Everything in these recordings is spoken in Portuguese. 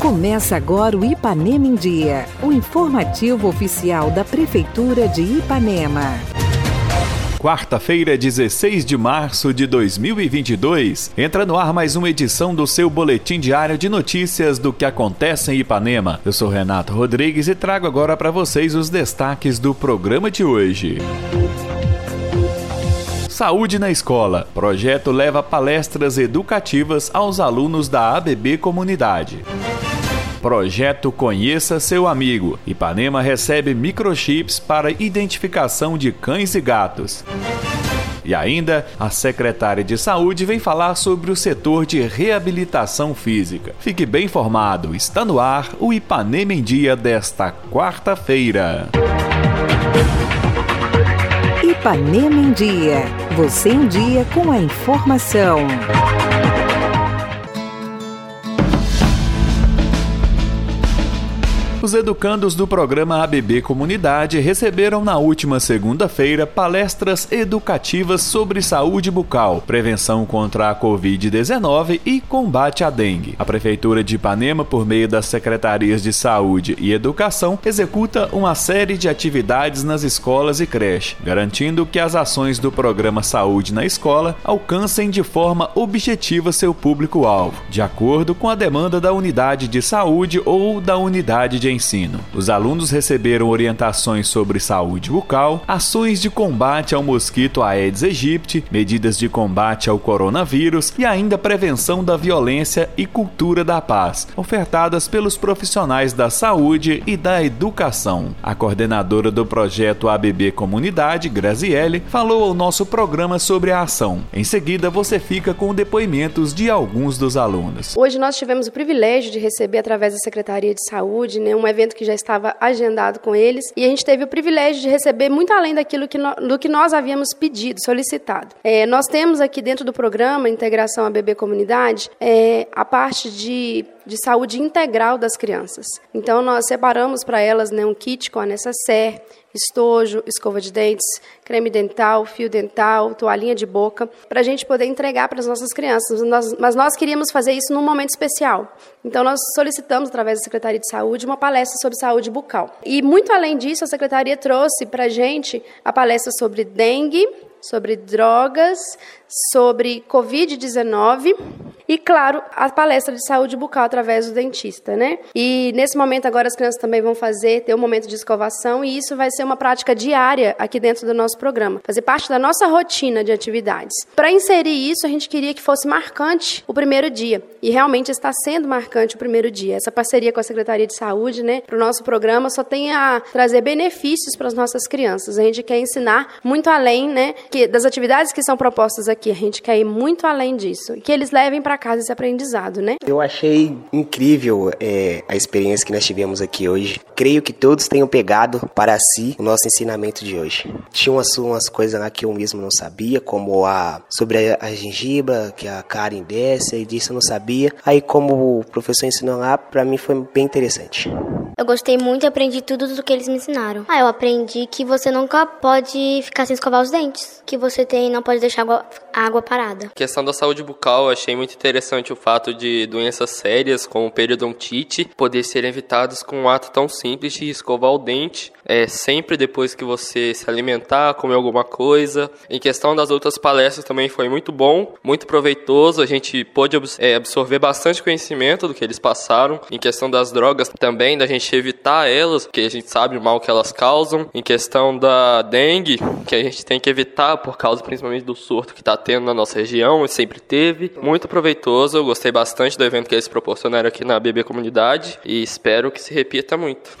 Começa agora o Ipanema em Dia, o informativo oficial da Prefeitura de Ipanema. Quarta-feira, 16 de março de 2022, entra no ar mais uma edição do seu boletim diário de notícias do que acontece em Ipanema. Eu sou Renato Rodrigues e trago agora para vocês os destaques do programa de hoje. Saúde na Escola. Projeto leva palestras educativas aos alunos da ABB Comunidade. Projeto Conheça Seu Amigo. Ipanema recebe microchips para identificação de cães e gatos. E ainda, a secretária de Saúde vem falar sobre o setor de reabilitação física. Fique bem informado, está no ar o Ipanema em Dia desta quarta-feira. Ipanema em Dia. Você em dia com a informação. Os educandos do programa ABB Comunidade receberam na última segunda-feira palestras educativas sobre saúde bucal, prevenção contra a Covid-19 e combate à dengue. A Prefeitura de Ipanema, por meio das Secretarias de Saúde e Educação, executa uma série de atividades nas escolas e creches, garantindo que as ações do programa Saúde na Escola alcancem de forma objetiva seu público-alvo, de acordo com a demanda da unidade de saúde ou da unidade de de ensino. Os alunos receberam orientações sobre saúde bucal, ações de combate ao mosquito Aedes aegypti, medidas de combate ao coronavírus e ainda prevenção da violência e cultura da paz, ofertadas pelos profissionais da saúde e da educação. A coordenadora do projeto ABB Comunidade, Graziele, falou ao nosso programa sobre a ação. Em seguida, você fica com depoimentos de alguns dos alunos. Hoje nós tivemos o privilégio de receber através da Secretaria de Saúde, né, um evento que já estava agendado com eles, e a gente teve o privilégio de receber muito além daquilo que, no, do que nós havíamos pedido, solicitado. É, nós temos aqui dentro do programa Integração a Bebê Comunidade é, a parte de de saúde integral das crianças. Então, nós separamos para elas né, um kit com a necessaire, estojo, escova de dentes, creme dental, fio dental, toalhinha de boca, para a gente poder entregar para as nossas crianças. Nós, mas nós queríamos fazer isso num momento especial. Então, nós solicitamos, através da Secretaria de Saúde, uma palestra sobre saúde bucal. E, muito além disso, a Secretaria trouxe para a gente a palestra sobre dengue, sobre drogas, sobre Covid-19 e, claro, a palestra de saúde bucal através do dentista, né? E nesse momento agora as crianças também vão fazer, ter um momento de escovação e isso vai ser uma prática diária aqui dentro do nosso programa, fazer parte da nossa rotina de atividades. Para inserir isso, a gente queria que fosse marcante o primeiro dia e realmente está sendo marcante o primeiro dia. Essa parceria com a Secretaria de Saúde, né, para o nosso programa só tem a trazer benefícios para as nossas crianças. A gente quer ensinar muito além, né, que das atividades que são propostas aqui, a gente quer ir muito além disso, que eles levem para casa esse aprendizado, né? Eu achei incrível é, a experiência que nós tivemos aqui hoje. Creio que todos tenham pegado para si o nosso ensinamento de hoje. Tinha umas, umas coisas lá que eu mesmo não sabia, como a sobre a, a gengiba, que a Karen desce, e disso eu não sabia. Aí como o professor ensinou lá, para mim foi bem interessante. Eu gostei muito e aprendi tudo do que eles me ensinaram. Ah, eu aprendi que você nunca pode ficar sem escovar os dentes, que você tem não pode deixar água, água parada. A questão da saúde bucal, achei muito interessante o fato de doenças sérias como periodontite poder serem evitadas com um ato tão simples de escovar o dente, é, sempre depois que você se alimentar, comer alguma coisa. Em questão das outras palestras também foi muito bom, muito proveitoso, a gente pôde é, absorver bastante conhecimento do que eles passaram. Em questão das drogas também, da gente evitar elas, porque a gente sabe o mal que elas causam. Em questão da dengue, que a gente tem que evitar por causa principalmente do surto que está tendo na nossa região e sempre teve. Muito proveitoso, eu gostei bastante do evento que eles proporcionaram aqui na BB Comunidade e espero que se repita muito.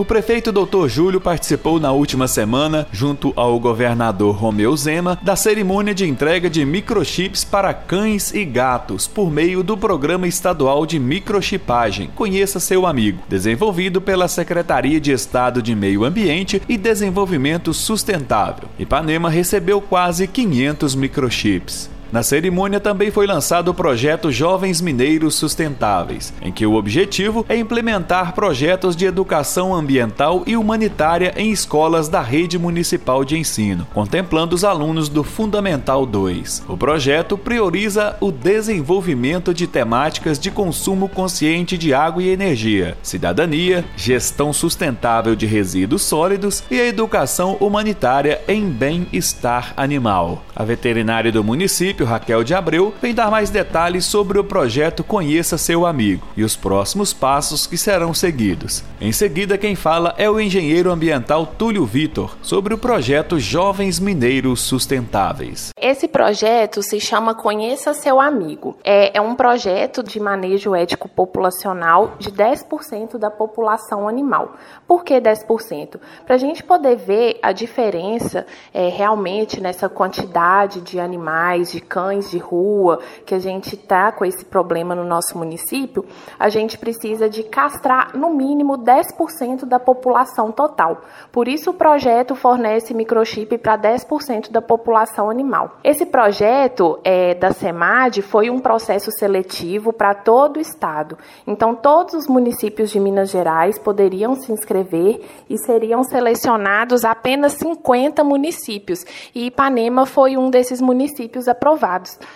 O prefeito Dr. Júlio participou na última semana, junto ao governador Romeu Zema, da cerimônia de entrega de microchips para cães e gatos por meio do Programa Estadual de Microchipagem Conheça Seu Amigo, desenvolvido pela Secretaria de Estado de Meio Ambiente e Desenvolvimento Sustentável. Ipanema recebeu quase 500 microchips. Na cerimônia também foi lançado o projeto Jovens Mineiros Sustentáveis, em que o objetivo é implementar projetos de educação ambiental e humanitária em escolas da rede municipal de ensino, contemplando os alunos do Fundamental 2. O projeto prioriza o desenvolvimento de temáticas de consumo consciente de água e energia, cidadania, gestão sustentável de resíduos sólidos e a educação humanitária em bem-estar animal. A veterinária do município, Raquel de Abreu, vem dar mais detalhes sobre o projeto Conheça Seu Amigo e os próximos passos que serão seguidos. Em seguida, quem fala é o engenheiro ambiental Túlio Vitor sobre o projeto Jovens Mineiros Sustentáveis. Esse projeto se chama Conheça Seu Amigo. É, é um projeto de manejo ético populacional de 10% da população animal. Por que 10%? Para a gente poder ver a diferença é, realmente nessa quantidade de animais, de cães de rua, que a gente está com esse problema no nosso município, a gente precisa de castrar no mínimo 10% da população total. Por isso o projeto fornece microchip para 10% da população animal. Esse projeto é, da SEMAD foi um processo seletivo para todo o estado. Então todos os municípios de Minas Gerais poderiam se inscrever e seriam selecionados apenas 50 municípios. E Ipanema foi um desses municípios aprovados.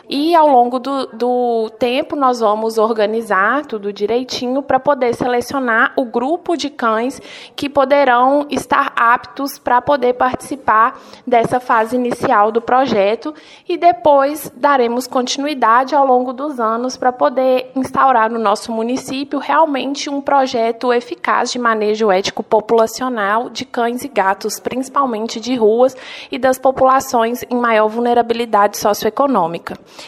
E ao longo do, do tempo nós vamos organizar tudo direitinho para poder selecionar o grupo de cães que poderão estar aptos para poder participar dessa fase inicial do projeto e depois daremos continuidade ao longo dos anos para poder instaurar no nosso município realmente um projeto eficaz de manejo ético populacional de cães e gatos, principalmente de ruas e das populações em maior vulnerabilidade socioeconômica.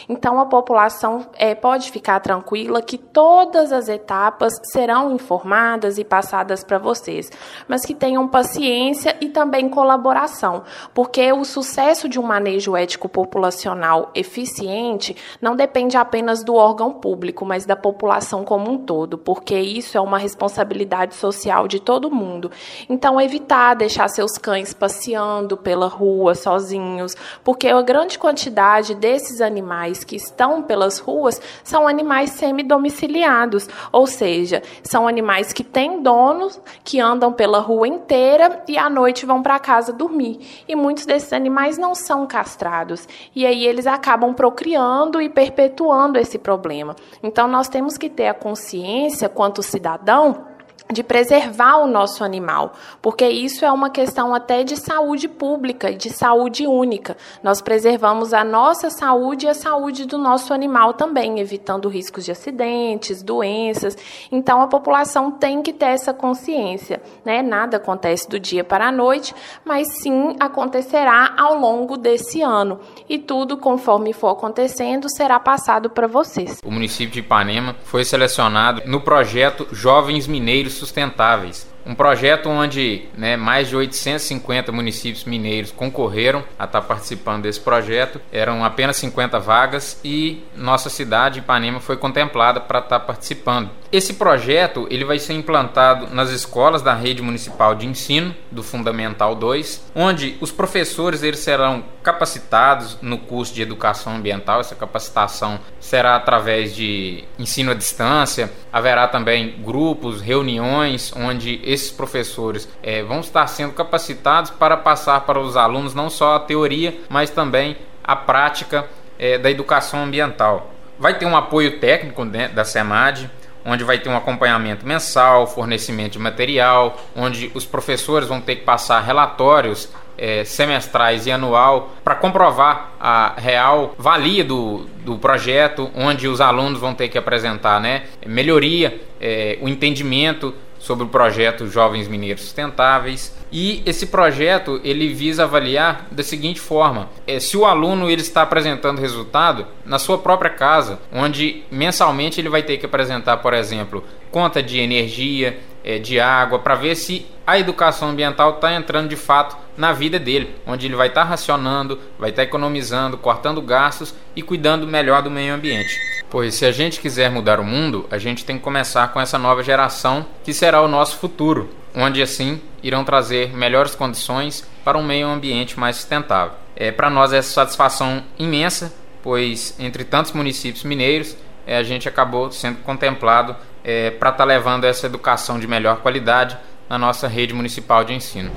Então a população é, pode ficar tranquila que todas as etapas serão informadas e passadas para vocês, mas que tenham paciência e também colaboração, porque o sucesso de um manejo ético populacional eficiente não depende apenas do órgão público, mas da população como um todo, porque isso é uma responsabilidade social de todo mundo. Então, evitar deixar seus cães passeando pela rua sozinhos, porque a grande quantidade desses animais que estão pelas ruas são animais semi-domiciliados, ou seja, são animais que têm donos, que andam pela rua inteira e à noite vão para casa dormir. E muitos desses animais não são castrados. E aí eles acabam procriando e perpetuando esse problema. Então nós temos que ter a consciência, quanto cidadão, de preservar o nosso animal, porque isso é uma questão até de saúde pública, de saúde única. Nós preservamos a nossa saúde e a saúde do nosso animal também, evitando riscos de acidentes, doenças. Então a população tem que ter essa consciência, né? Nada acontece do dia para a noite, mas sim acontecerá ao longo desse ano. E tudo conforme for acontecendo será passado para vocês. O município de Ipanema foi selecionado no projeto Jovens Mineiros sustentáveis. Um projeto onde né, mais de 850 municípios mineiros concorreram a estar participando desse projeto. Eram apenas 50 vagas e nossa cidade, Ipanema, foi contemplada para estar participando. Esse projeto ele vai ser implantado nas escolas da rede municipal de ensino do Fundamental 2, onde os professores eles serão capacitados no curso de educação ambiental. Essa capacitação será através de ensino à distância. Haverá também grupos, reuniões onde esses professores é, vão estar sendo capacitados para passar para os alunos não só a teoria, mas também a prática é, da educação ambiental. Vai ter um apoio técnico né, da SEMAD, onde vai ter um acompanhamento mensal, fornecimento de material, onde os professores vão ter que passar relatórios é, semestrais e anual para comprovar a real valia do, do projeto, onde os alunos vão ter que apresentar né, melhoria, é, o entendimento sobre o projeto Jovens Mineiros Sustentáveis. E esse projeto ele visa avaliar da seguinte forma: é, se o aluno ele está apresentando resultado na sua própria casa, onde mensalmente ele vai ter que apresentar, por exemplo, conta de energia, é, de água, para ver se a educação ambiental está entrando de fato na vida dele, onde ele vai estar tá racionando, vai estar tá economizando, cortando gastos e cuidando melhor do meio ambiente. Pois se a gente quiser mudar o mundo, a gente tem que começar com essa nova geração que será o nosso futuro, onde assim irão trazer melhores condições para um meio ambiente mais sustentável. É, para nós é satisfação imensa pois entre tantos municípios mineiros, é, a gente acabou sendo contemplado é, para estar tá levando essa educação de melhor qualidade na nossa rede municipal de ensino.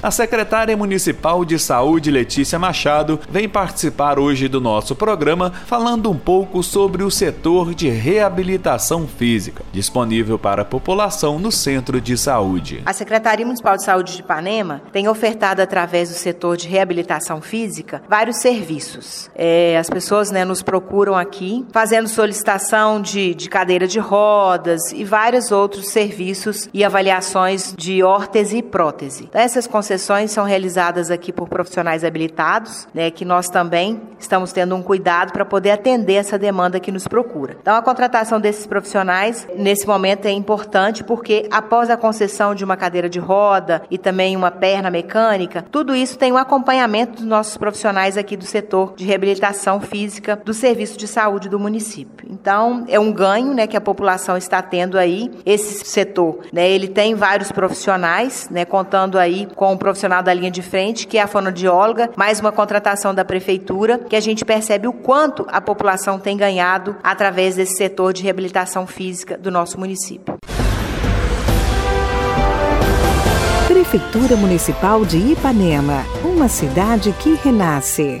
A secretária municipal de saúde, Letícia Machado, vem participar hoje do nosso programa falando um pouco sobre o setor de reabilitação física, disponível para a população no centro de saúde. A Secretaria Municipal de Saúde de Ipanema tem ofertado, através do setor de reabilitação física, vários serviços. É, as pessoas né, nos procuram aqui, fazendo solicitação de, de cadeira de rodas e vários outros serviços e avaliações de órtese e prótese. Então, essas concessões são realizadas aqui por profissionais habilitados, né, que nós também estamos tendo um cuidado para poder atender essa demanda que nos procura. Então, a contratação desses profissionais, nesse momento, é importante porque, após a concessão de uma cadeira de roda e também uma perna mecânica, tudo isso tem um acompanhamento dos nossos profissionais aqui do setor de reabilitação física do serviço de saúde do município. Então, é um ganho né, que a população está tendo aí. Esse setor, né, ele tem vários profissionais, né, contando aí com profissional da linha de frente, que é a fonoaudióloga, mais uma contratação da prefeitura, que a gente percebe o quanto a população tem ganhado através desse setor de reabilitação física do nosso município. Prefeitura Municipal de Ipanema, uma cidade que renasce.